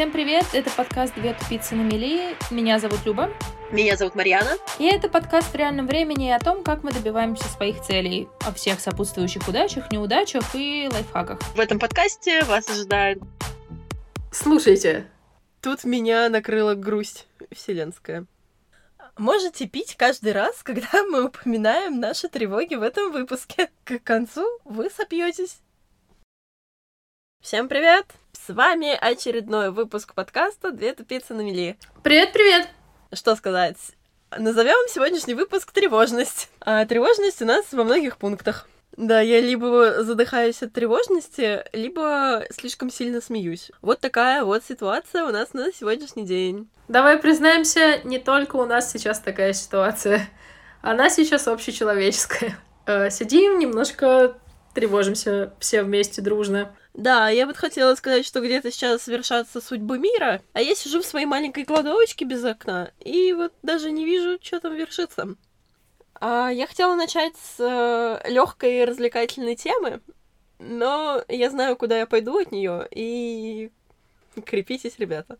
Всем привет, это подкаст «Две тупицы на мели». Меня зовут Люба. Меня зовут Марьяна. И это подкаст в реальном времени о том, как мы добиваемся своих целей, о всех сопутствующих удачах, неудачах и лайфхаках. В этом подкасте вас ожидает... Слушайте, тут меня накрыла грусть вселенская. Можете пить каждый раз, когда мы упоминаем наши тревоги в этом выпуске. К концу вы сопьетесь. Всем привет! С вами очередной выпуск подкаста «Две тупицы на мели». Привет-привет! Что сказать? Назовем сегодняшний выпуск «Тревожность». А тревожность у нас во многих пунктах. Да, я либо задыхаюсь от тревожности, либо слишком сильно смеюсь. Вот такая вот ситуация у нас на сегодняшний день. Давай признаемся, не только у нас сейчас такая ситуация. Она сейчас общечеловеческая. Э, сидим, немножко тревожимся все вместе дружно. Да, я вот хотела сказать, что где-то сейчас совершатся судьбы мира, а я сижу в своей маленькой кладовочке без окна, и вот даже не вижу, что там вершится. А я хотела начать с э, легкой развлекательной темы, но я знаю, куда я пойду от нее, и крепитесь, ребята.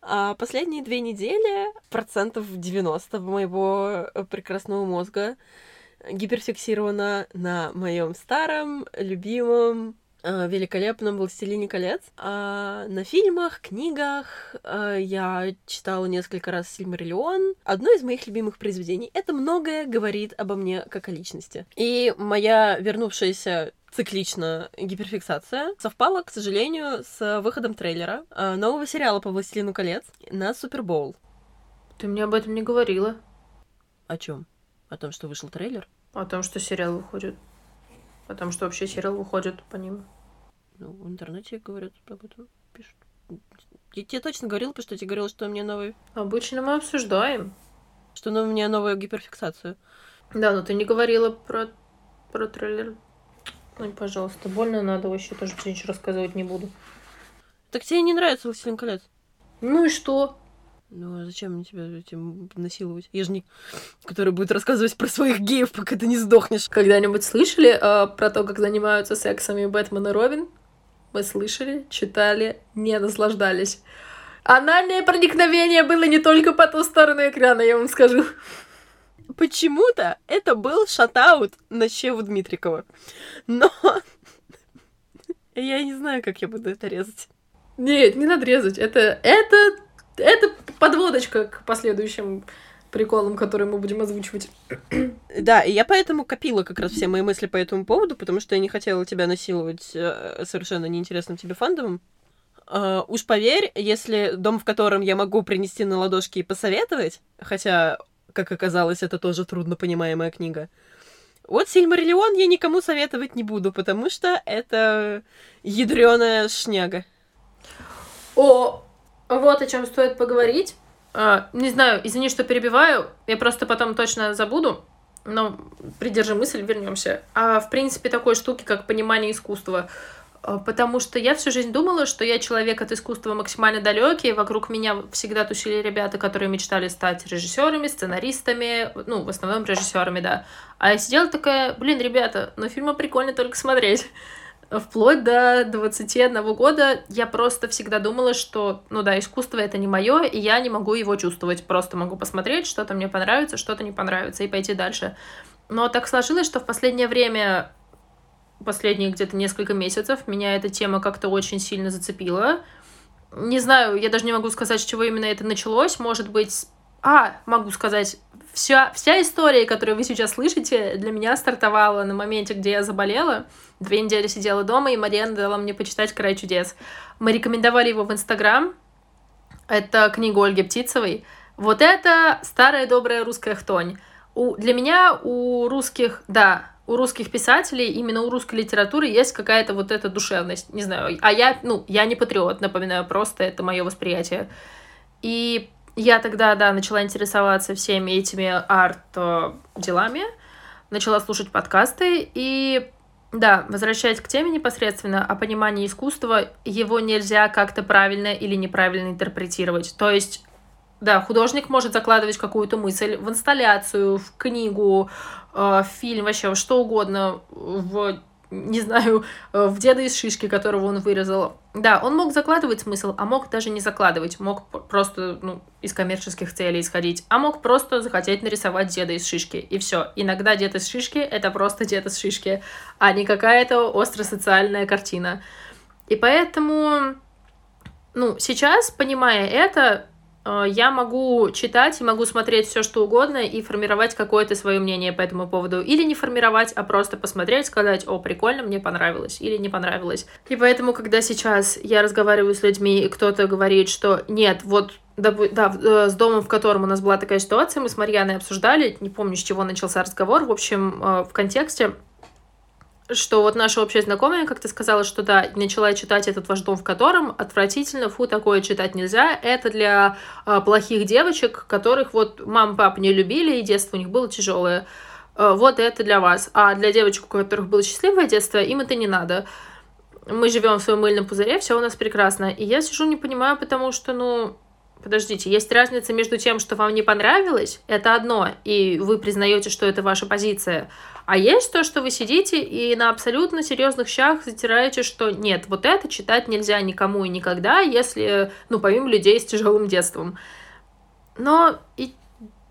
А последние две недели процентов 90 моего прекрасного мозга гиперфиксировано на моем старом, любимом Э, великолепном «Властелине колец». А на фильмах, книгах э, я читала несколько раз «Сильмариллион». Одно из моих любимых произведений. Это многое говорит обо мне как о личности. И моя вернувшаяся циклично гиперфиксация совпала, к сожалению, с выходом трейлера э, нового сериала по «Властелину колец» на Супербоул. Ты мне об этом не говорила. О чем? О том, что вышел трейлер? О том, что сериал выходит. О том, что вообще сериал выходит по ним. Ну, в интернете говорят об этом, пишут. Я тебе точно говорил, потому что я тебе говорила, что у меня новый... Обычно мы обсуждаем. Что у меня новая гиперфиксация. Да, но ты не говорила про, про трейлер. Ну, пожалуйста, больно надо вообще, тоже ничего рассказывать не буду. Так тебе не нравится «Властелин колец»? Ну и что? Ну, а зачем мне тебя этим насиловать? Я же не... Который будет рассказывать про своих геев, пока ты не сдохнешь. Когда-нибудь слышали э, про то, как занимаются сексами Бэтмен и Робин? Мы слышали, читали, не наслаждались. Анальное проникновение было не только по ту сторону экрана, я вам скажу. Почему-то это был шатаут на Чеву Дмитрикова. Но я не знаю, как я буду это резать. Нет, не надо резать. Это, это, это подводочка к последующим приколам, которые мы будем озвучивать. Да, и я поэтому копила как раз все мои мысли по этому поводу, потому что я не хотела тебя насиловать э, совершенно неинтересным тебе фандомом. Uh, уж поверь, если дом, в котором я могу принести на ладошки и посоветовать, хотя, как оказалось, это тоже трудно понимаемая книга, вот Сильмариллион я никому советовать не буду, потому что это ядреная шняга. О, вот о чем стоит поговорить. А, не знаю, извини, что перебиваю, я просто потом точно забуду, но придержи мысль, вернемся. А в принципе такой штуки, как понимание искусства. А, потому что я всю жизнь думала, что я человек от искусства максимально далекий. Вокруг меня всегда тусили ребята, которые мечтали стать режиссерами, сценаристами, ну, в основном режиссерами, да. А я сидела такая, блин, ребята, ну фильмы прикольно только смотреть вплоть до 21 года я просто всегда думала, что, ну да, искусство это не мое, и я не могу его чувствовать. Просто могу посмотреть, что-то мне понравится, что-то не понравится, и пойти дальше. Но так сложилось, что в последнее время, последние где-то несколько месяцев, меня эта тема как-то очень сильно зацепила. Не знаю, я даже не могу сказать, с чего именно это началось. Может быть, а, могу сказать, вся, вся история, которую вы сейчас слышите, для меня стартовала на моменте, где я заболела. Две недели сидела дома, и Марьяна дала мне почитать «Край чудес». Мы рекомендовали его в Инстаграм. Это книга Ольги Птицевой. Вот это старая добрая русская хтонь. У, для меня у русских, да, у русских писателей, именно у русской литературы есть какая-то вот эта душевность, не знаю. А я, ну, я не патриот, напоминаю, просто это мое восприятие. И я тогда, да, начала интересоваться всеми этими арт-делами, начала слушать подкасты, и да, возвращаясь к теме непосредственно о понимании искусства, его нельзя как-то правильно или неправильно интерпретировать. То есть, да, художник может закладывать какую-то мысль в инсталляцию, в книгу, э, в фильм, вообще что угодно, в не знаю, э, в деда из шишки, которого он вырезал. Да, он мог закладывать смысл, а мог даже не закладывать. Мог просто, ну, из коммерческих целей исходить. А мог просто захотеть нарисовать деда из шишки. И все. Иногда дед из шишки — это просто дед из шишки, а не какая-то остро-социальная картина. И поэтому, ну, сейчас, понимая это, я могу читать и могу смотреть все, что угодно и формировать какое-то свое мнение по этому поводу. Или не формировать, а просто посмотреть, сказать, о, прикольно, мне понравилось, или не понравилось. И поэтому, когда сейчас я разговариваю с людьми, и кто-то говорит, что нет, вот да, да, э, с домом, в котором у нас была такая ситуация, мы с Марьяной обсуждали, не помню, с чего начался разговор, в общем, э, в контексте, что вот наша общая знакомая, как ты сказала, что да, начала читать этот ваш дом, в котором отвратительно, фу, такое читать нельзя. Это для э, плохих девочек, которых вот мам, пап не любили, и детство у них было тяжелое. Э, вот это для вас. А для девочек, у которых было счастливое детство, им это не надо. Мы живем в своем мыльном пузыре, все у нас прекрасно. И я сижу, не понимаю, потому что, ну, Подождите, есть разница между тем, что вам не понравилось, это одно, и вы признаете, что это ваша позиция, а есть то, что вы сидите и на абсолютно серьезных щах затираете, что нет, вот это читать нельзя никому и никогда, если, ну, помимо людей с тяжелым детством. Но и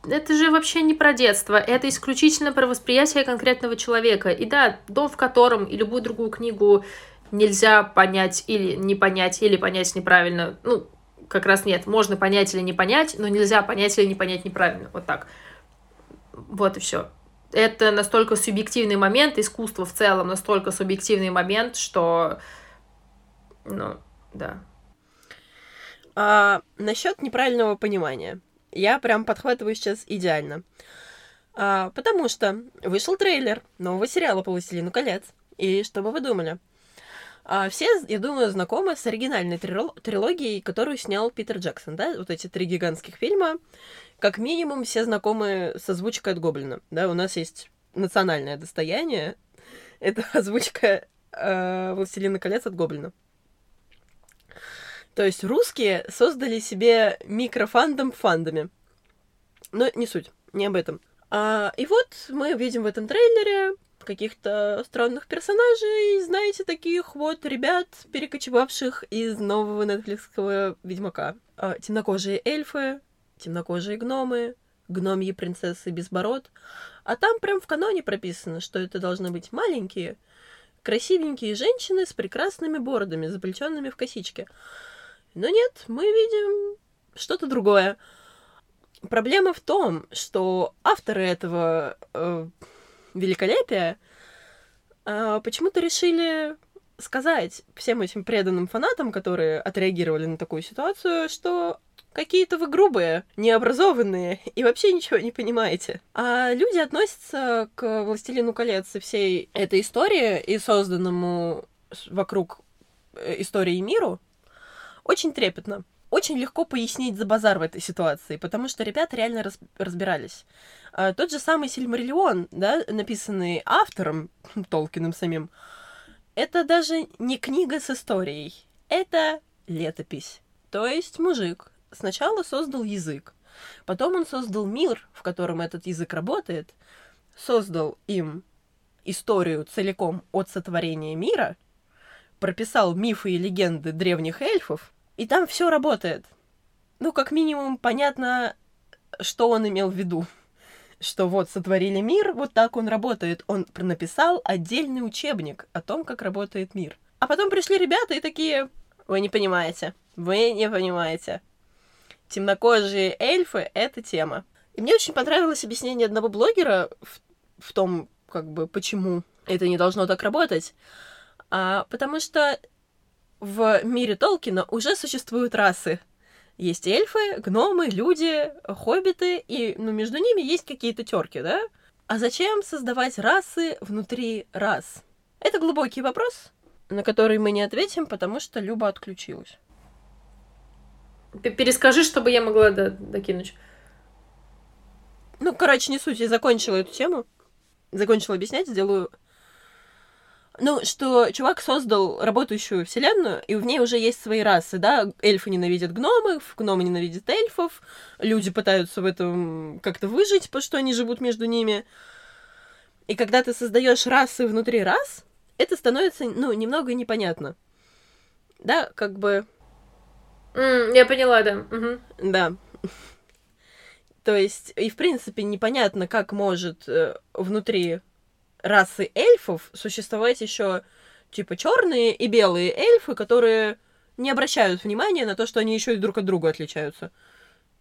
это же вообще не про детство, это исключительно про восприятие конкретного человека. И да, дом, в котором и любую другую книгу нельзя понять или не понять, или понять неправильно, ну, как раз нет, можно понять или не понять, но нельзя понять или не понять неправильно, вот так. Вот и все это настолько субъективный момент, искусство в целом настолько субъективный момент, что, ну, да. А, насчет неправильного понимания. Я прям подхватываю сейчас идеально. А, потому что вышел трейлер нового сериала по «Властелину колец». И что бы вы думали? А, все, я думаю, знакомы с оригинальной трилогией, которую снял Питер Джексон, да? Вот эти три гигантских фильма как минимум все знакомы с озвучкой от Гоблина. Да, у нас есть национальное достояние. Это озвучка э, «Властелина колец» от Гоблина. То есть русские создали себе микрофандом в фандоме. Но не суть, не об этом. А, и вот мы видим в этом трейлере каких-то странных персонажей, знаете, таких вот ребят, перекочевавших из нового нетфликсского Ведьмака. А, темнокожие эльфы, темнокожие гномы, гномьи принцессы без бород. А там прям в каноне прописано, что это должны быть маленькие, красивенькие женщины с прекрасными бородами, заплетенными в косички. Но нет, мы видим что-то другое. Проблема в том, что авторы этого э, великолепия э, почему-то решили сказать всем этим преданным фанатам, которые отреагировали на такую ситуацию, что какие-то вы грубые, необразованные и вообще ничего не понимаете. А люди относятся к «Властелину колец» и всей этой истории и созданному вокруг э, истории миру очень трепетно. Очень легко пояснить за базар в этой ситуации, потому что ребята реально раз, разбирались. А, тот же самый Сильмариллион, да, написанный автором, Толкиным самим, это даже не книга с историей, это летопись. То есть мужик сначала создал язык, потом он создал мир, в котором этот язык работает, создал им историю целиком от сотворения мира, прописал мифы и легенды древних эльфов, и там все работает. Ну, как минимум, понятно, что он имел в виду. Что вот сотворили мир, вот так он работает. Он написал отдельный учебник о том, как работает мир. А потом пришли ребята и такие, вы не понимаете, вы не понимаете темнокожие эльфы — это тема. И мне очень понравилось объяснение одного блогера в, в том, как бы, почему это не должно так работать. А, потому что в мире Толкина уже существуют расы. Есть эльфы, гномы, люди, хоббиты, и ну, между ними есть какие-то терки, да? А зачем создавать расы внутри рас? Это глубокий вопрос, на который мы не ответим, потому что Люба отключилась. Перескажи, чтобы я могла да, докинуть. Ну, короче, не суть, я закончила эту тему. Закончила объяснять, сделаю... Ну, что чувак создал работающую вселенную, и в ней уже есть свои расы, да? Эльфы ненавидят гномов, гномы ненавидят эльфов, люди пытаются в этом как-то выжить, потому что они живут между ними. И когда ты создаешь расы внутри рас, это становится, ну, немного непонятно. Да, как бы... М, я поняла, да. Мгм. Да. То есть, и в принципе непонятно, как может э, внутри расы эльфов существовать еще типа черные и белые эльфы, которые не обращают внимания на то, что они еще и друг от друга отличаются.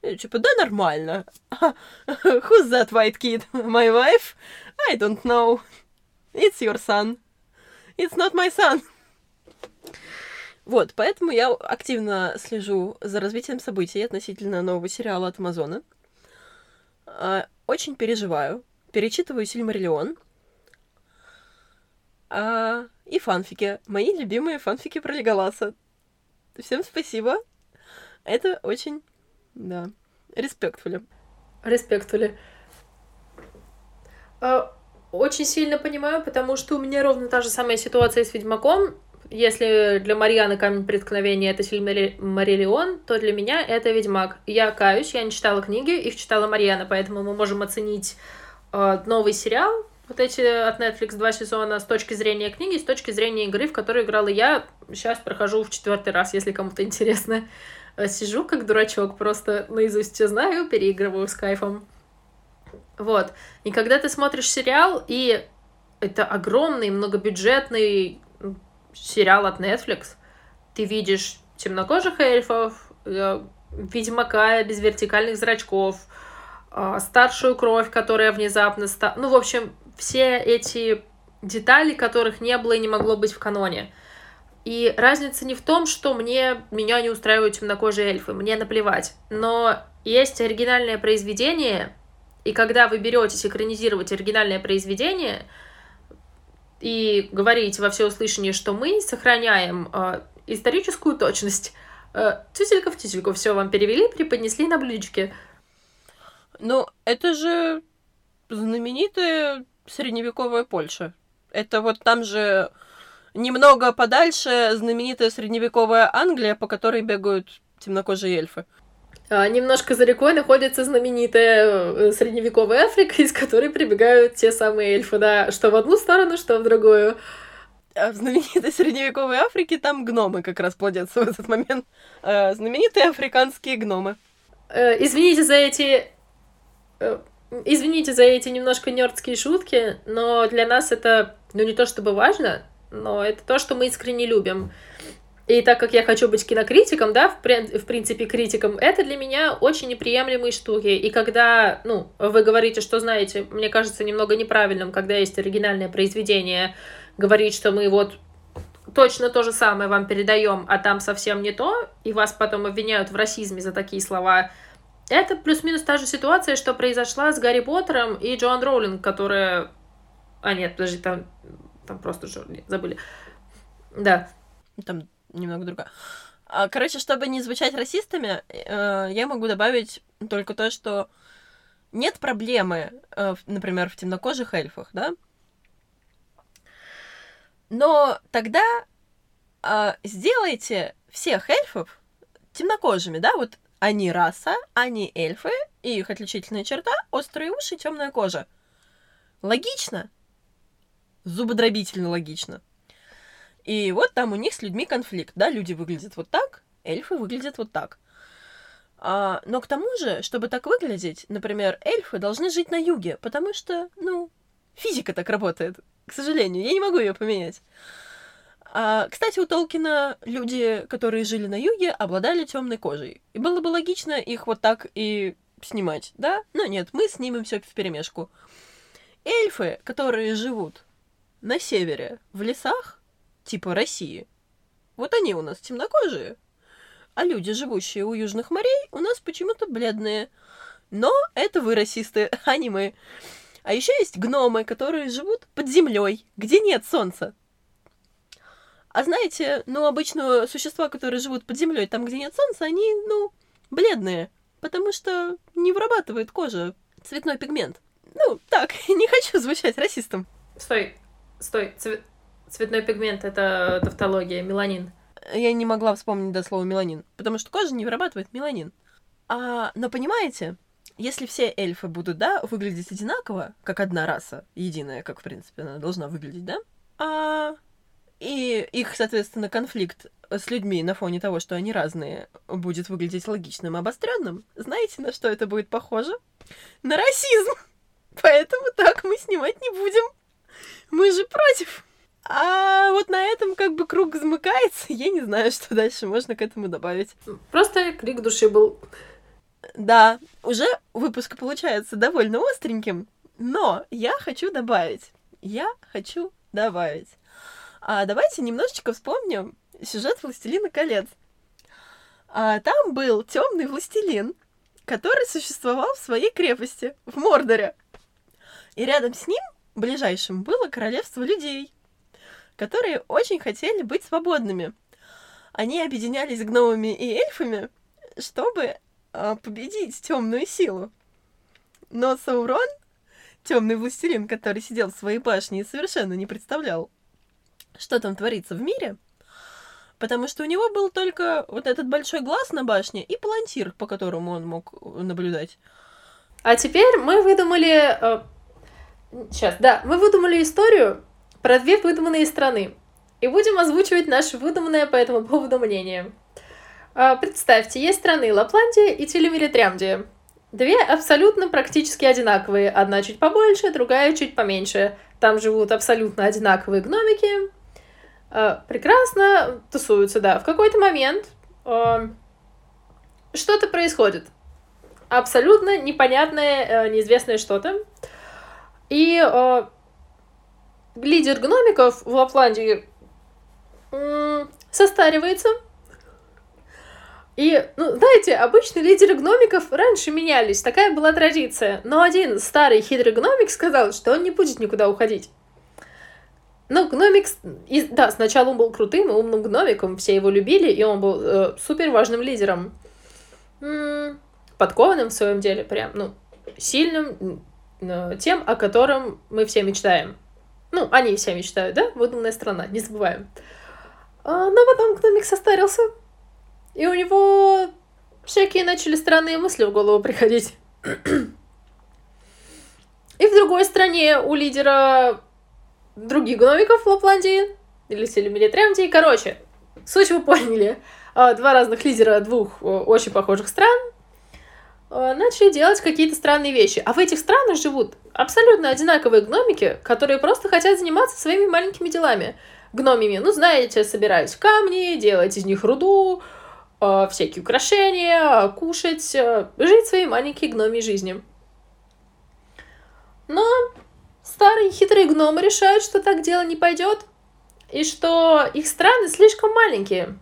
И, типа, да, нормально. Who's that white kid? My wife? I don't know. It's your son. It's not my son. Вот, поэтому я активно слежу за развитием событий относительно нового сериала от Амазона. А, Очень переживаю. Перечитываю Сильмариллион. А, И фанфики. Мои любимые фанфики про Леголаса. Всем спасибо. Это очень, да, респектфули. Респектули. А, Очень сильно понимаю, потому что у меня ровно та же самая ситуация с Ведьмаком. Если для Марьяны камень преткновения это Сильмариллион, то для меня это Ведьмак. Я каюсь, я не читала книги, их читала Марьяна, поэтому мы можем оценить э, новый сериал, вот эти от Netflix два сезона с точки зрения книги, с точки зрения игры, в которой играла я. Сейчас прохожу в четвертый раз, если кому-то интересно. Э, Сижу как дурачок, просто наизусть все знаю, переигрываю с кайфом. Вот. И когда ты смотришь сериал, и это огромный, многобюджетный сериал от Netflix, ты видишь темнокожих эльфов, э, ведьмака без вертикальных зрачков, а, старшую кровь, которая внезапно стала... Ну, в общем, все эти детали, которых не было и не могло быть в каноне. И разница не в том, что мне, меня не устраивают темнокожие эльфы, мне наплевать. Но есть оригинальное произведение, и когда вы беретесь экранизировать оригинальное произведение и говорите во всеуслышание, что мы сохраняем э, историческую точность, э, тютелька в тютельку все вам перевели, преподнесли на блюдечке. Ну, это же знаменитая средневековая Польша. Это вот там же немного подальше знаменитая средневековая Англия, по которой бегают темнокожие эльфы. А, немножко за рекой находится знаменитая э, средневековая Африка, из которой прибегают те самые эльфы, да, что в одну сторону, что в другую. А в знаменитой средневековой Африке там гномы как раз плодятся в этот момент. А, знаменитые африканские гномы. Э, Извините за эти... Извините за эти немножко нердские шутки, но для нас это, ну, не то чтобы важно, но это то, что мы искренне любим. И так как я хочу быть кинокритиком, да, в, в принципе, критиком, это для меня очень неприемлемые штуки. И когда, ну, вы говорите, что знаете, мне кажется немного неправильным, когда есть оригинальное произведение, говорить, что мы вот точно то же самое вам передаем, а там совсем не то, и вас потом обвиняют в расизме за такие слова. Это плюс-минус та же ситуация, что произошла с Гарри Поттером и Джоан Роулинг, которая... А, нет, подожди, там, там просто Джо... нет, забыли. Да. Там немного другая. А, Короче, чтобы не звучать расистами, э, я могу добавить только то, что нет проблемы, э, например, в темнокожих эльфах, да? Но тогда а, сделайте всех эльфов темнокожими, да? Вот они раса, они эльфы, и их отличительная черта — острые уши, темная кожа. Логично? Зубодробительно логично. И вот там у них с людьми конфликт, да, люди выглядят вот так, эльфы выглядят вот так. А, но к тому же, чтобы так выглядеть, например, эльфы должны жить на юге, потому что, ну, физика так работает, к сожалению, я не могу ее поменять. А, кстати, у Толкина люди, которые жили на юге, обладали темной кожей. И было бы логично их вот так и снимать, да? Но нет, мы снимем все в перемешку. Эльфы, которые живут на севере, в лесах, типа России, вот они у нас темнокожие. А люди, живущие у южных морей, у нас почему-то бледные. Но это вы расисты, а не мы. А еще есть гномы, которые живут под землей, где нет солнца. А знаете, ну, обычно существа, которые живут под землей, там, где нет солнца, они, ну, бледные, потому что не вырабатывает кожа цветной пигмент. Ну, так, не хочу звучать расистом. Стой, стой. Цве- Цветной пигмент — это тавтология, меланин. Я не могла вспомнить до слова меланин, потому что кожа не вырабатывает меланин. А, но понимаете, если все эльфы будут, да, выглядеть одинаково, как одна раса, единая, как, в принципе, она должна выглядеть, да, а И их, соответственно, конфликт с людьми на фоне того, что они разные, будет выглядеть логичным и обостренным. Знаете, на что это будет похоже? На расизм. Поэтому так мы снимать не будем. Мы же против. А вот на этом как бы круг замыкается. Я не знаю, что дальше можно к этому добавить. Просто крик души был. Да, уже выпуск получается довольно остреньким, но я хочу добавить. Я хочу добавить. А давайте немножечко вспомним сюжет «Властелина колец». А, там был темный властелин, который существовал в своей крепости, в Мордоре. И рядом с ним, ближайшим, было королевство людей, которые очень хотели быть свободными. Они объединялись с гномами и эльфами, чтобы э, победить темную силу. Но Саурон, темный властелин, который сидел в своей башне и совершенно не представлял, что там творится в мире, потому что у него был только вот этот большой глаз на башне и палантир, по которому он мог наблюдать. А теперь мы выдумали... Э, сейчас, да, мы выдумали историю про две выдуманные страны. И будем озвучивать наше выдуманное по этому поводу мнение. Э, представьте, есть страны Лапландия и Телемеритрямдия. Две абсолютно практически одинаковые. Одна чуть побольше, другая чуть поменьше. Там живут абсолютно одинаковые гномики, Э, прекрасно тусуются, да. В какой-то момент э, что-то происходит. Абсолютно непонятное, э, неизвестное что-то. И э, лидер гномиков в Лапландии э, состаривается. И, ну, знаете, обычно лидеры гномиков раньше менялись, такая была традиция. Но один старый хитрый гномик сказал, что он не будет никуда уходить. Ну, гномик, и, да, сначала он был крутым и умным гномиком, все его любили, и он был э, супер важным лидером. М-м, подкованным в своем деле, прям, ну, сильным, э, тем, о котором мы все мечтаем. Ну, они все мечтают, да? Выдуманная страна, не забываем. А, но потом гномик состарился, и у него всякие начали странные мысли в голову приходить. И в другой стране у лидера других гномиков в Лапландии, или Селемилитрямдии. Короче, суть вы поняли. А, два разных лидера двух очень похожих стран а, начали делать какие-то странные вещи. А в этих странах живут абсолютно одинаковые гномики, которые просто хотят заниматься своими маленькими делами. Гномими, ну, знаете, собирать камни, делать из них руду, а, всякие украшения, кушать, жить своей маленькой гномией жизнью. Но Старые хитрые гномы решают, что так дело не пойдет, и что их страны слишком маленькие.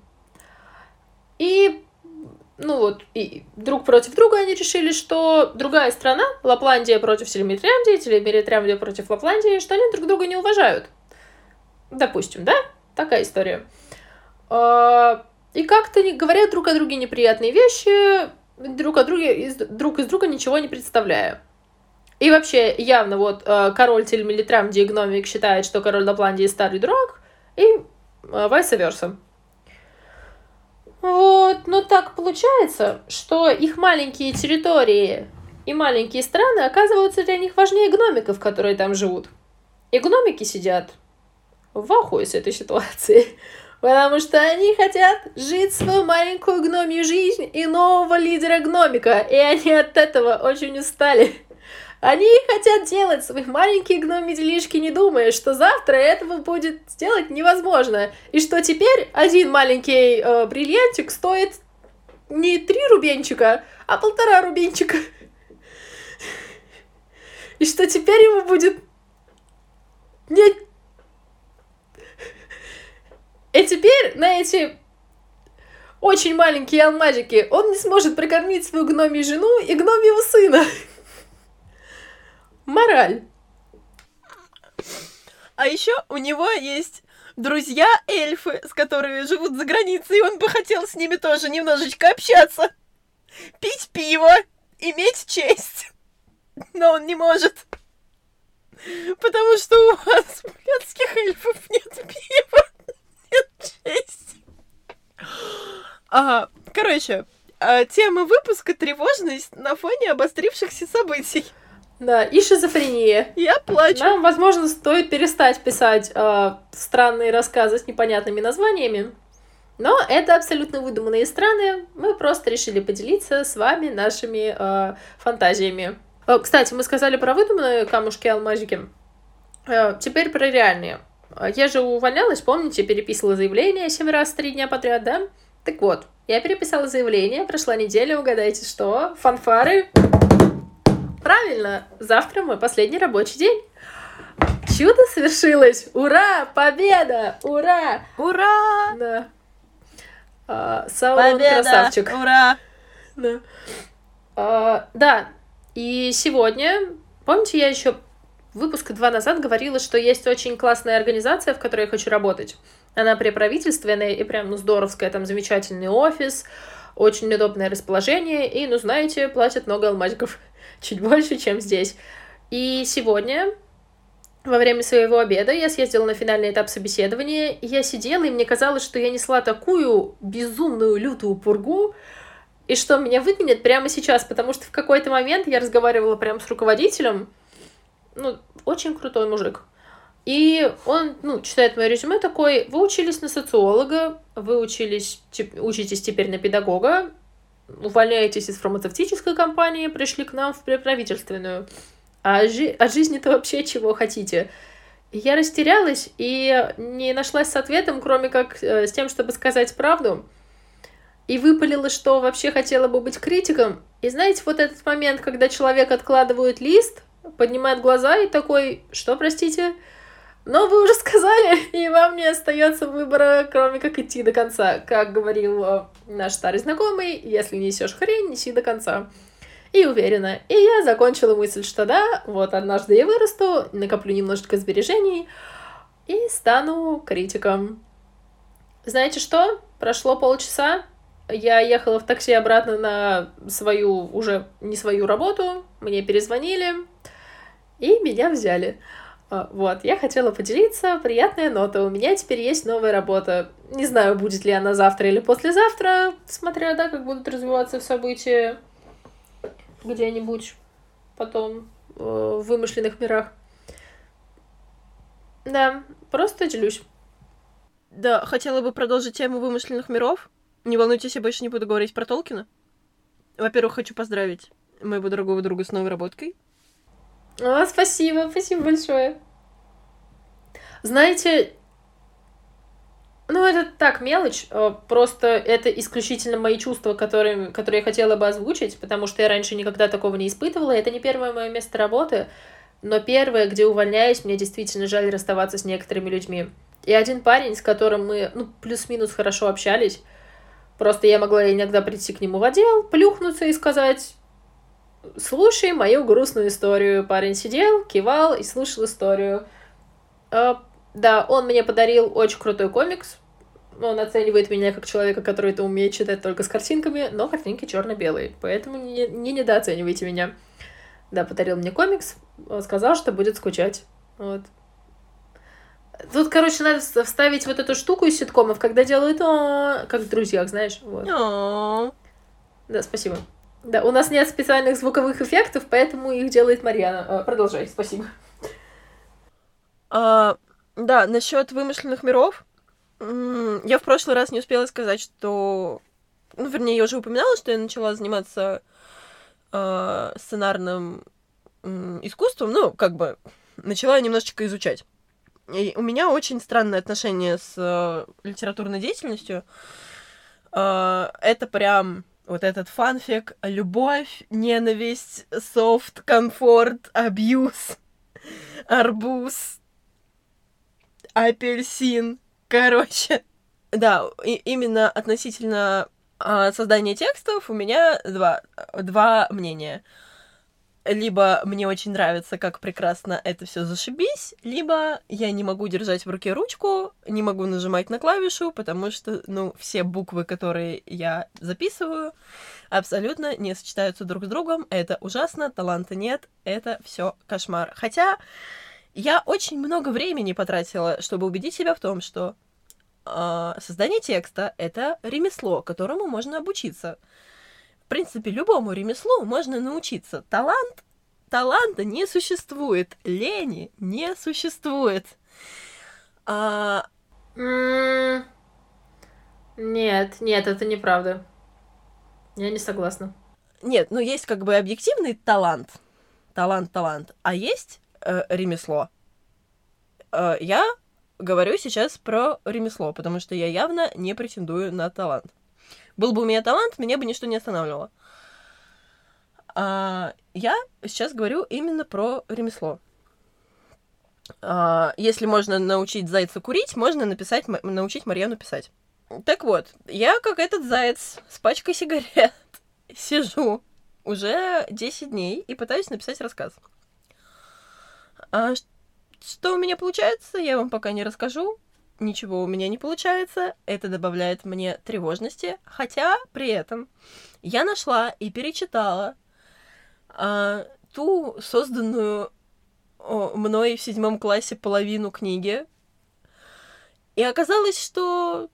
И, ну вот, и друг против друга они решили, что другая страна, Лапландия против Селимитриамдии, Телемеритриамдия против Лапландии, что они друг друга не уважают. Допустим, да? Такая история. А, и как-то говорят друг о друге неприятные вещи, друг о друге, друг из друга ничего не представляя. И вообще, явно вот э, король Тельмилитрамди Гномик считает, что король Лапландии старый дурак, и э, vice versa. Вот, но так получается, что их маленькие территории и маленькие страны оказываются для них важнее гномиков, которые там живут. И гномики сидят в ахуе с этой ситуации. Потому что они хотят жить свою маленькую гномью жизнь и нового лидера гномика. И они от этого очень устали. Они хотят делать свои маленькие гноми делишки, не думая, что завтра этого будет сделать невозможно. И что теперь один маленький э, бриллиантик стоит не три рубенчика, а полтора рубенчика. И что теперь ему будет... Не... И теперь на эти очень маленькие алмазики он не сможет прокормить свою гномию жену и гномию сына. Мораль. А еще у него есть друзья эльфы, с которыми живут за границей, и он бы хотел с ними тоже немножечко общаться. Пить пиво, иметь честь. Но он не может. Потому что у вас, блядских эльфов, нет пива, нет чести. А, короче, а, тема выпуска — тревожность на фоне обострившихся событий. Да, и шизофрения. Я плачу. Нам, возможно, стоит перестать писать э, странные рассказы с непонятными названиями. Но это абсолютно выдуманные страны. Мы просто решили поделиться с вами нашими э, фантазиями. Э, кстати, мы сказали про выдуманные камушки алмазики. Э, теперь про реальные. Я же увольнялась, помните, переписывала заявление 7 раз три дня подряд, да? Так вот, я переписала заявление, прошла неделя, угадайте что? Фанфары. Правильно, завтра мой последний рабочий день. Чудо совершилось! Ура! Победа! Ура! Ура! Да. А, Саурон Победа! красавчик. Ура! Да. А, да. И сегодня, помните, я еще выпуска два назад говорила, что есть очень классная организация, в которой я хочу работать. Она преправительственная и прям, ну, здоровская, там замечательный офис, очень удобное расположение, и, ну, знаете, платят много алмазиков, чуть больше, чем здесь. И сегодня, во время своего обеда, я съездила на финальный этап собеседования, и я сидела, и мне казалось, что я несла такую безумную лютую пургу, и что меня выгонят прямо сейчас, потому что в какой-то момент я разговаривала прям с руководителем, ну, очень крутой мужик. И он, ну, читает мое резюме такой, вы учились на социолога, вы учились, учитесь теперь на педагога, увольняетесь из фармацевтической компании, пришли к нам в правительственную. А жи- от жизни-то вообще чего хотите? Я растерялась и не нашлась с ответом, кроме как э, с тем, чтобы сказать правду. И выпалила, что вообще хотела бы быть критиком. И знаете, вот этот момент, когда человек откладывает лист, поднимает глаза и такой, что, простите? Но вы уже сказали, и вам не остается выбора, кроме как идти до конца. Как говорил э, наш старый знакомый, если несешь хрень, неси до конца. И уверена. И я закончила мысль, что да, вот однажды я вырасту, накоплю немножечко сбережений и стану критиком. Знаете что? Прошло полчаса, я ехала в такси обратно на свою, уже не свою работу, мне перезвонили, и меня взяли. А, Вот, я хотела поделиться, приятная нота, у меня теперь есть новая работа. Не знаю, будет ли она завтра или послезавтра, смотря, да, как будут развиваться события где-нибудь потом э, в вымышленных мирах. Да, просто делюсь. Да, хотела бы продолжить тему вымышленных миров. Не волнуйтесь, я больше не буду говорить про Толкина. Во-первых, хочу поздравить моего дорогого друга с новой работкой. А, спасибо, спасибо большое. Знаете, ну это так, мелочь, э, просто это исключительно мои чувства, которые, которые я хотела бы озвучить, потому что я раньше никогда такого не испытывала, это не первое мое место работы, но первое, где увольняюсь, мне действительно жаль расставаться с некоторыми людьми. И один парень, с которым мы, ну, плюс-минус хорошо общались, просто я могла иногда прийти к нему в отдел, плюхнуться и сказать, слушай мою грустную историю. Парень сидел, кивал и слушал историю. Э, да, он мне подарил очень крутой комикс. Он оценивает меня как человека, который это умеет читать только с картинками, но картинки черно-белые, поэтому не, не недооценивайте меня. Да, подарил мне комикс, сказал, что будет скучать. Вот. Тут, короче, надо вс- вставить вот эту штуку из ситкомов, когда делают «О», как в друзьях, знаешь. Вот. О, Да, спасибо. Да, у нас нет специальных звуковых эффектов, поэтому их делает Марьяна. Э, Продолжай, спасибо. А, да, насчет вымышленных миров. Я в прошлый раз не успела сказать, что... Ну, вернее, я уже упоминала, что я начала заниматься а, сценарным м, искусством. Ну, как бы, начала немножечко изучать. И у меня очень странное отношение с э, литературной деятельностью. А, это прям вот этот фанфик любовь, ненависть, софт, комфорт, абьюз, арбуз, апельсин. Короче, да, и именно относительно а, создания текстов у меня два, два мнения. Либо мне очень нравится, как прекрасно это все зашибись, либо я не могу держать в руке ручку, не могу нажимать на клавишу, потому что, ну, все буквы, которые я записываю, абсолютно не сочетаются друг с другом. Это ужасно, таланта нет, это все кошмар. Хотя я очень много времени потратила, чтобы убедить себя в том, что а, создание текста — это ремесло, которому можно обучиться. В принципе, любому ремеслу можно научиться. Талант таланта не существует, лени не существует. А, М, Нет, нет, это неправда. Я не согласна. нет, ну есть как бы объективный талант, талант, талант, а есть э, ремесло. Э, я говорю сейчас про ремесло, потому что я явно не претендую на талант. Был бы у меня талант, меня бы ничто не останавливало. А, я сейчас говорю именно про ремесло. А, если можно научить зайца курить, можно написать, научить Марьяну писать. Так вот, я как этот заяц с пачкой сигарет сижу уже 10 дней и пытаюсь написать рассказ. А что у меня получается, я вам пока не расскажу. Ничего у меня не получается. Это добавляет мне тревожности. Хотя при этом я нашла и перечитала а, ту созданную о, мной в седьмом классе половину книги. И оказалось, что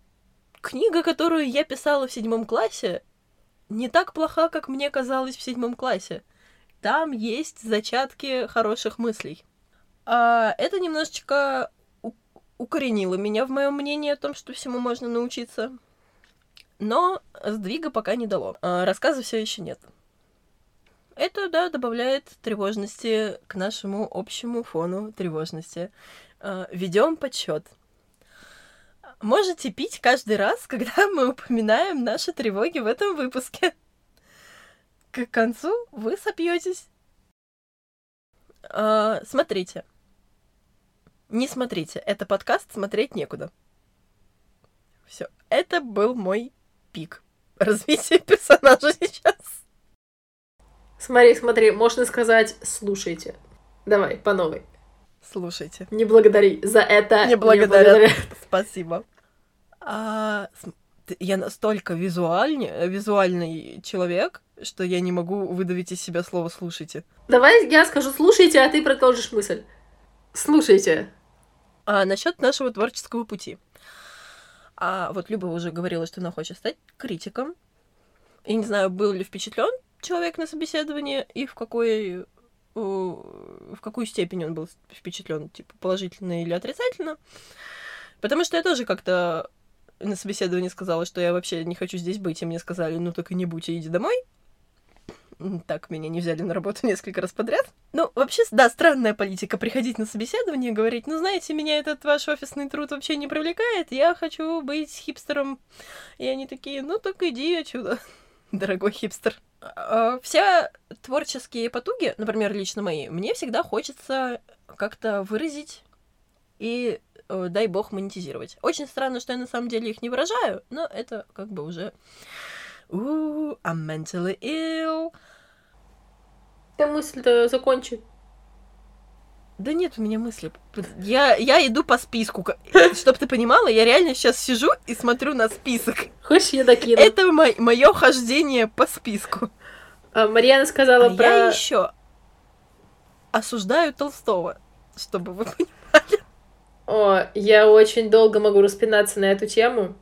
книга, которую я писала в седьмом классе, не так плоха, как мне казалось в седьмом классе. Там есть зачатки хороших мыслей. А это немножечко у- укоренило меня в моем мнении о том, что всему можно научиться. Но сдвига пока не дало. А, рассказа все еще нет. Это, да, добавляет тревожности к нашему общему фону тревожности. Ведем подсчет. Можете пить каждый раз, когда мы упоминаем наши тревоги в этом выпуске. К концу вы сопьетесь. А, смотрите. Не смотрите. Это подкаст, смотреть некуда. Все. Это был мой пик развития персонажа сейчас. Смотри, смотри, можно сказать «слушайте». Давай, по новой. Слушайте. Не благодари за это. Не благодарят. Спасибо. А, я настолько визуальный, визуальный человек, что я не могу выдавить из себя слово «слушайте». Давай я скажу «слушайте», а ты продолжишь мысль. Слушайте. А насчет нашего творческого пути. А вот Люба уже говорила, что она хочет стать критиком. Я не знаю, был ли впечатлен человек на собеседовании и в какой в какую степень он был впечатлен, типа положительно или отрицательно. Потому что я тоже как-то на собеседовании сказала, что я вообще не хочу здесь быть, и мне сказали, ну так и не будь, и иди домой. Так, меня не взяли на работу несколько раз подряд. Ну, вообще, да, странная политика приходить на собеседование и говорить, ну, знаете, меня этот ваш офисный труд вообще не привлекает, я хочу быть хипстером. И они такие, ну, так иди отсюда, дорогой хипстер. А, Все творческие потуги, например, лично мои, мне всегда хочется как-то выразить и, э, дай бог, монетизировать. Очень странно, что я на самом деле их не выражаю, но это как бы уже... Ooh, I'm mentally ill. Ты мысль-то закончи. Да нет у меня мысли. Я, я иду по списку. Чтоб ты понимала, я реально сейчас сижу и смотрю на список. Хочешь, я докину? Это мое хождение по списку. А, Марьяна сказала А про... я еще осуждаю Толстого, чтобы вы понимали. О, я очень долго могу распинаться на эту тему.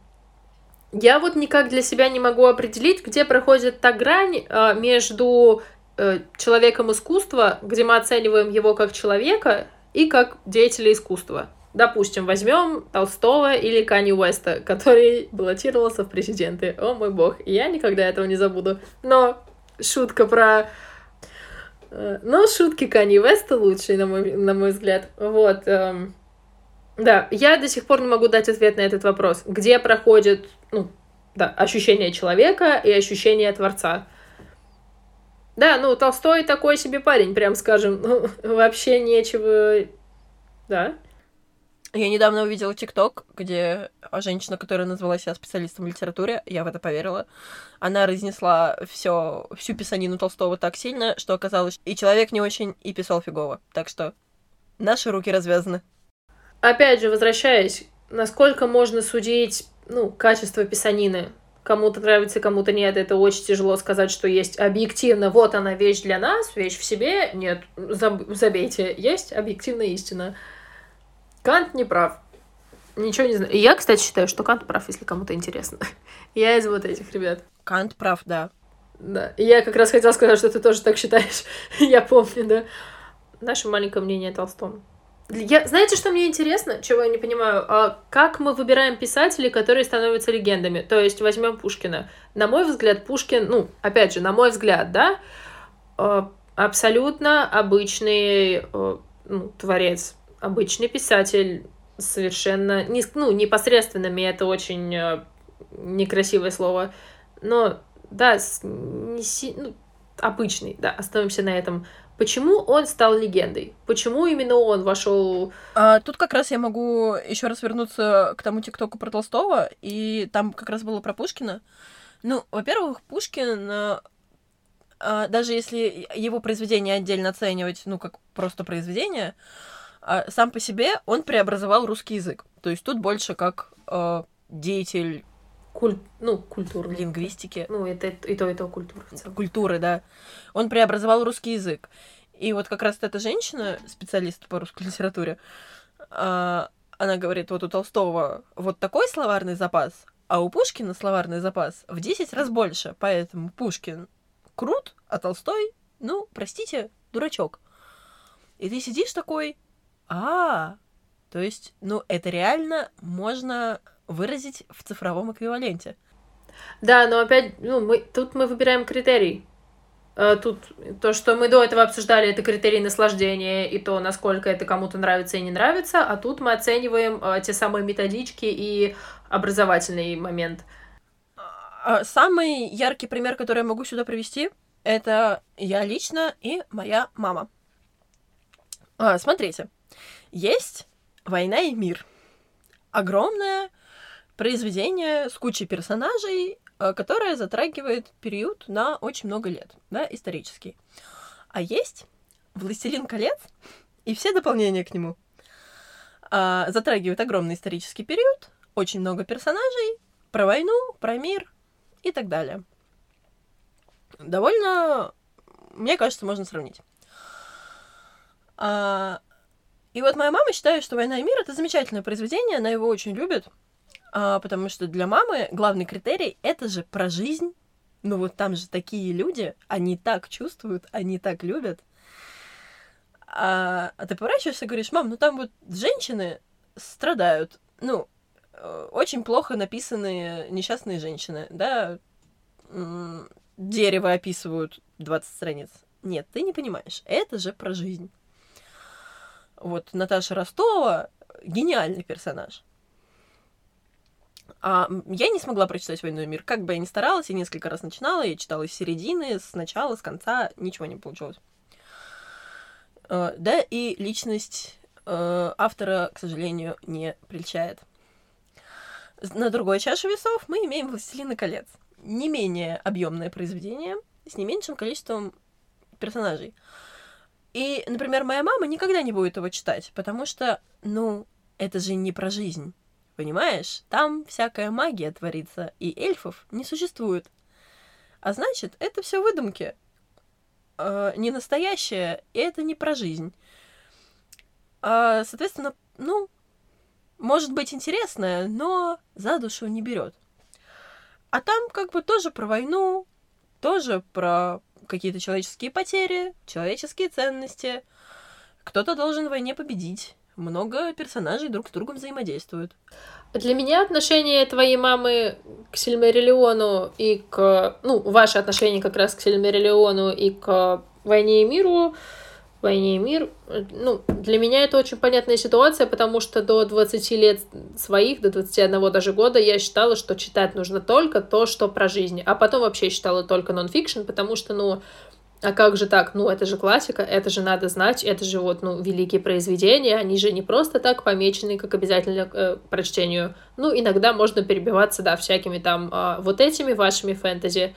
Я вот никак для себя не могу определить, где проходит та грань а, между э, человеком искусства, где мы оцениваем его как человека и как деятеля искусства. Допустим, возьмем Толстого или Канни Уэста, который баллотировался в президенты. О мой бог, я никогда этого не забуду. Но шутка про... э, Но шутки Канни Уэста лучшие, на мой, на мой взгляд. Вот. эм, да, я до сих пор не могу дать ответ на этот вопрос. Где проходит, ну, да, ощущение человека и ощущение Творца. Да, ну, Толстой такой себе парень, прям скажем. Ну, вообще нечего... Да. Я недавно увидела ТикТок, где женщина, которая назвала себя специалистом в литературе, я в это поверила, она разнесла все, всю писанину Толстого так сильно, что оказалось, и человек не очень, и писал фигово. Так что наши руки развязаны. Опять же, возвращаясь, насколько можно судить, ну, качество писанины? Кому-то нравится, кому-то нет. Это очень тяжело сказать, что есть объективно. Вот она вещь для нас, вещь в себе. Нет, заб- забейте. Есть объективная истина. Кант не прав. Ничего не знаю. И я, кстати, считаю, что Кант прав, если кому-то интересно. Я из вот этих ребят. Кант прав, да. Да. И я как раз хотела сказать, что ты тоже так считаешь. я помню, да. Наше маленькое мнение о Толстом. Я, знаете, что мне интересно, чего я не понимаю? А как мы выбираем писателей, которые становятся легендами? То есть возьмем Пушкина. На мой взгляд, Пушкин, ну, опять же, на мой взгляд, да, а, абсолютно обычный а, ну, творец, обычный писатель, совершенно, не, ну, непосредственными, это очень а, некрасивое слово, но, да, не, ну, обычный, да, остановимся на этом Почему он стал легендой? Почему именно он вошел? А, тут как раз я могу еще раз вернуться к тому тиктоку про Толстого, и там как раз было про Пушкина. Ну, во-первых, Пушкин, а, а, даже если его произведение отдельно оценивать, ну, как просто произведение, а, сам по себе он преобразовал русский язык. То есть тут больше как а, деятель Куль... ну, культурной. Лингвистики. Ну, это и то, и то культура. Культуры, да. Он преобразовал русский язык. И вот как раз эта женщина, специалист по русской литературе, а, она говорит, вот у Толстого вот такой словарный запас, а у Пушкина словарный запас в 10 раз больше. Поэтому Пушкин крут, а Толстой, ну, простите, дурачок. И ты сидишь такой, а, то есть, ну, это реально можно выразить в цифровом эквиваленте. Да, но опять, ну, мы, тут мы выбираем критерий. Э, тут то, что мы до этого обсуждали, это критерий наслаждения и то, насколько это кому-то нравится и не нравится, а тут мы оцениваем э, те самые методички и образовательный момент. А, самый яркий пример, который я могу сюда привести, это я лично и моя мама. А, смотрите, есть «Война и мир». Огромная произведение с кучей персонажей, э, которое затрагивает период на очень много лет, да, исторический. А есть «Властелин колец» и все дополнения к нему. А, затрагивают огромный исторический период, очень много персонажей, про войну, про мир и так далее. Довольно, мне кажется, можно сравнить. А, и вот моя мама считает, что «Война и мир» — это замечательное произведение, она его очень любит, потому что для мамы главный критерий — это же про жизнь. Ну вот там же такие люди, они так чувствуют, они так любят. А, а ты поворачиваешься и говоришь, мам, ну там вот женщины страдают. Ну, э, очень плохо написанные несчастные женщины, да, дерево описывают 20 страниц. Нет, ты не понимаешь, это же про жизнь. Вот Наташа Ростова гениальный персонаж. А я не смогла прочитать «Войну и мир». Как бы я ни старалась, я несколько раз начинала, я читала из середины, с начала, с конца, ничего не получилось. Uh, да, и личность uh, автора, к сожалению, не прельщает. На другой чаше весов мы имеем «Властелина колец». Не менее объемное произведение, с не меньшим количеством персонажей. И, например, моя мама никогда не будет его читать, потому что, ну, это же не про жизнь. Понимаешь? Там всякая магия творится, и эльфов не существует. А значит, это все выдумки. Э, не настоящее, и это не про жизнь. А, соответственно, ну, может быть интересное, но за душу не берет. А там как бы тоже про войну, тоже про какие-то человеческие потери, человеческие ценности. Кто-то должен в войне победить много персонажей друг с другом взаимодействуют. Для меня отношение твоей мамы к Сильмариллиону и к... Ну, ваши отношения как раз к Сильмариллиону и к Войне и миру, Войне и мир, ну, для меня это очень понятная ситуация, потому что до 20 лет своих, до 21 даже года я считала, что читать нужно только то, что про жизнь, а потом вообще считала только нон-фикшн, потому что, ну, а как же так? Ну, это же классика, это же надо знать, это же вот, ну, великие произведения, они же не просто так помечены, как обязательно э, прочтению. Ну, иногда можно перебиваться, да, всякими там э, вот этими вашими фэнтези.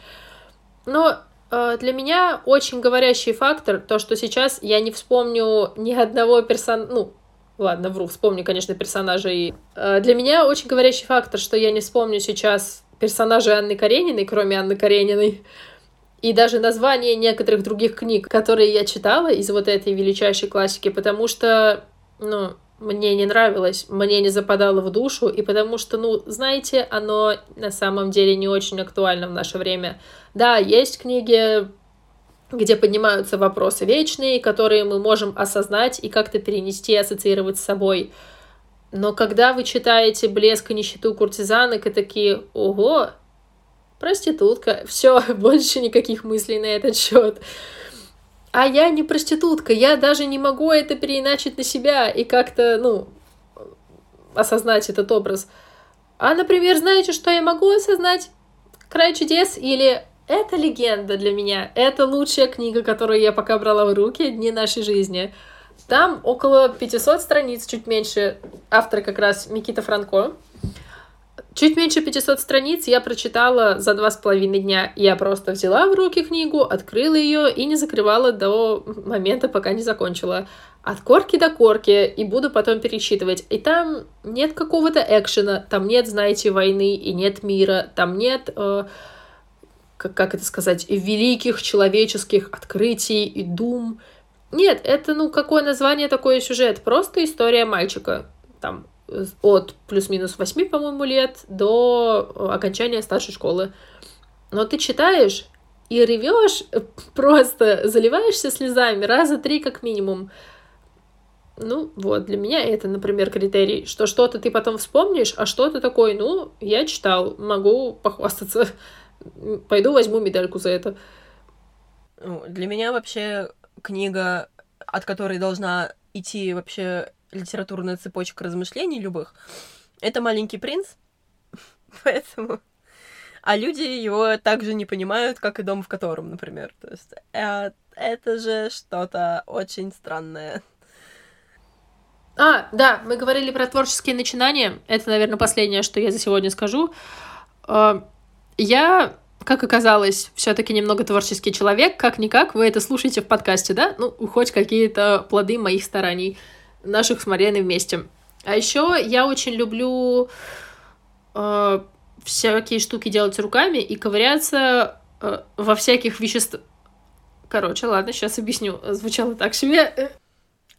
Но э, для меня очень говорящий фактор, то, что сейчас я не вспомню ни одного персонажа, ну, ладно, вру, вспомню, конечно, персонажей. Э, для меня очень говорящий фактор, что я не вспомню сейчас персонажей Анны Карениной, кроме Анны Карениной, и даже название некоторых других книг, которые я читала из вот этой величайшей классики, потому что, ну, мне не нравилось, мне не западало в душу, и потому что, ну, знаете, оно на самом деле не очень актуально в наше время. Да, есть книги, где поднимаются вопросы вечные, которые мы можем осознать и как-то перенести, ассоциировать с собой. Но когда вы читаете «Блеск и нищету куртизанок» и такие «Ого, проститутка», все, больше никаких мыслей на этот счет. А я не проститутка, я даже не могу это переиначить на себя и как-то, ну, осознать этот образ. А, например, знаете, что я могу осознать? «Край чудес» или «Это легенда для меня», это лучшая книга, которую я пока брала в руки «Дни нашей жизни». Там около 500 страниц, чуть меньше, автор как раз Микита Франко. Чуть меньше 500 страниц я прочитала за два с половиной дня. Я просто взяла в руки книгу, открыла ее и не закрывала до момента, пока не закончила. От корки до корки, и буду потом пересчитывать. И там нет какого-то экшена, там нет, знаете, войны, и нет мира, там нет, э, как, как это сказать, великих человеческих открытий и дум. Нет, это, ну, какое название, такой сюжет. Просто история мальчика. Там, от плюс-минус 8, по-моему, лет до окончания старшей школы. Но ты читаешь и ревешь, просто заливаешься слезами раза три как минимум. Ну, вот, для меня это, например, критерий, что что-то ты потом вспомнишь, а что-то такое, ну, я читал, могу похвастаться, пойду возьму медальку за это. Для меня вообще книга, от которой должна идти вообще литературная цепочка размышлений любых, это «Маленький принц», поэтому... А люди его также не понимают, как и «Дом в котором», например. То есть э, это же что-то очень странное. А, да, мы говорили про творческие начинания. Это, наверное, последнее, что я за сегодня скажу. Э, я как оказалось, все-таки немного творческий человек, как-никак, вы это слушаете в подкасте, да? Ну, хоть какие-то плоды моих стараний, наших с Мариной вместе. А еще я очень люблю э, всякие штуки делать руками и ковыряться э, во всяких веществах. Короче, ладно, сейчас объясню. Звучало так себе.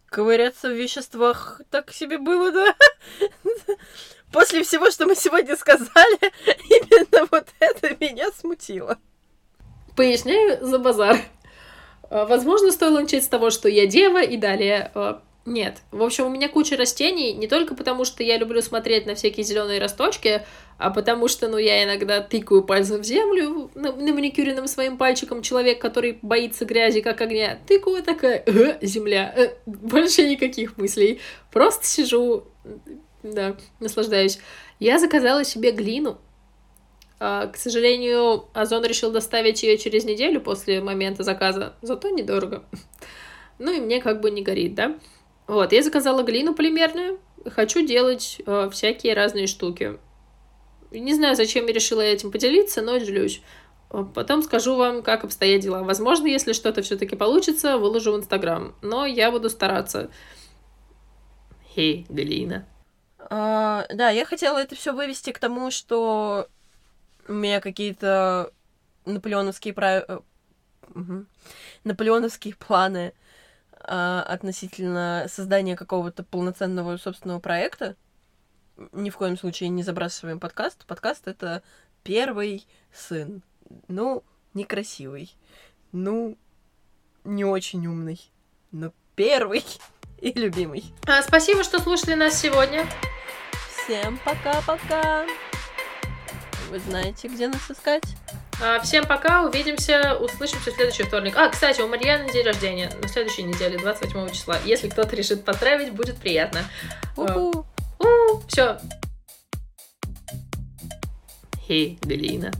Ковыряться в веществах так себе было, да? После всего, что мы сегодня сказали, именно вот это меня смутило. Поясняю за базар. А, возможно, стоило начать с того, что я дева, и далее а, нет. В общем, у меня куча растений, не только потому, что я люблю смотреть на всякие зеленые росточки, а потому что, ну, я иногда тыкаю пальцем в землю на, на маникюренным своим пальчиком человек, который боится грязи, как огня. Тыкаю такая, э, земля, э, больше никаких мыслей. Просто сижу, да, наслаждаюсь. Я заказала себе глину. А, к сожалению, Озон решил доставить ее через неделю после момента заказа, зато недорого. Ну и мне как бы не горит, да? Вот, я заказала глину полимерную. Хочу делать э, всякие разные штуки. Не знаю, зачем я решила этим поделиться, но делюсь. Потом скажу вам, как обстоят дела. Возможно, если что-то все-таки получится, выложу в Инстаграм. Но я буду стараться. Хей, глина. А, да, я хотела это все вывести к тому, что у меня какие-то наполеоновские прав... угу. наполеоновские планы а, относительно создания какого-то полноценного собственного проекта. Ни в коем случае не забрасываем подкаст. Подкаст это первый сын. Ну, некрасивый. Ну, не очень умный. Но первый и любимый. А, спасибо, что слушали нас сегодня. Всем пока-пока. Вы знаете, где нас искать? А, всем пока, увидимся, услышимся в следующий вторник. А, кстати, у Марьяны день рождения на следующей неделе, 28 числа. Если кто-то решит поздравить, будет приятно. У-ху. А, все. Хей, Галина.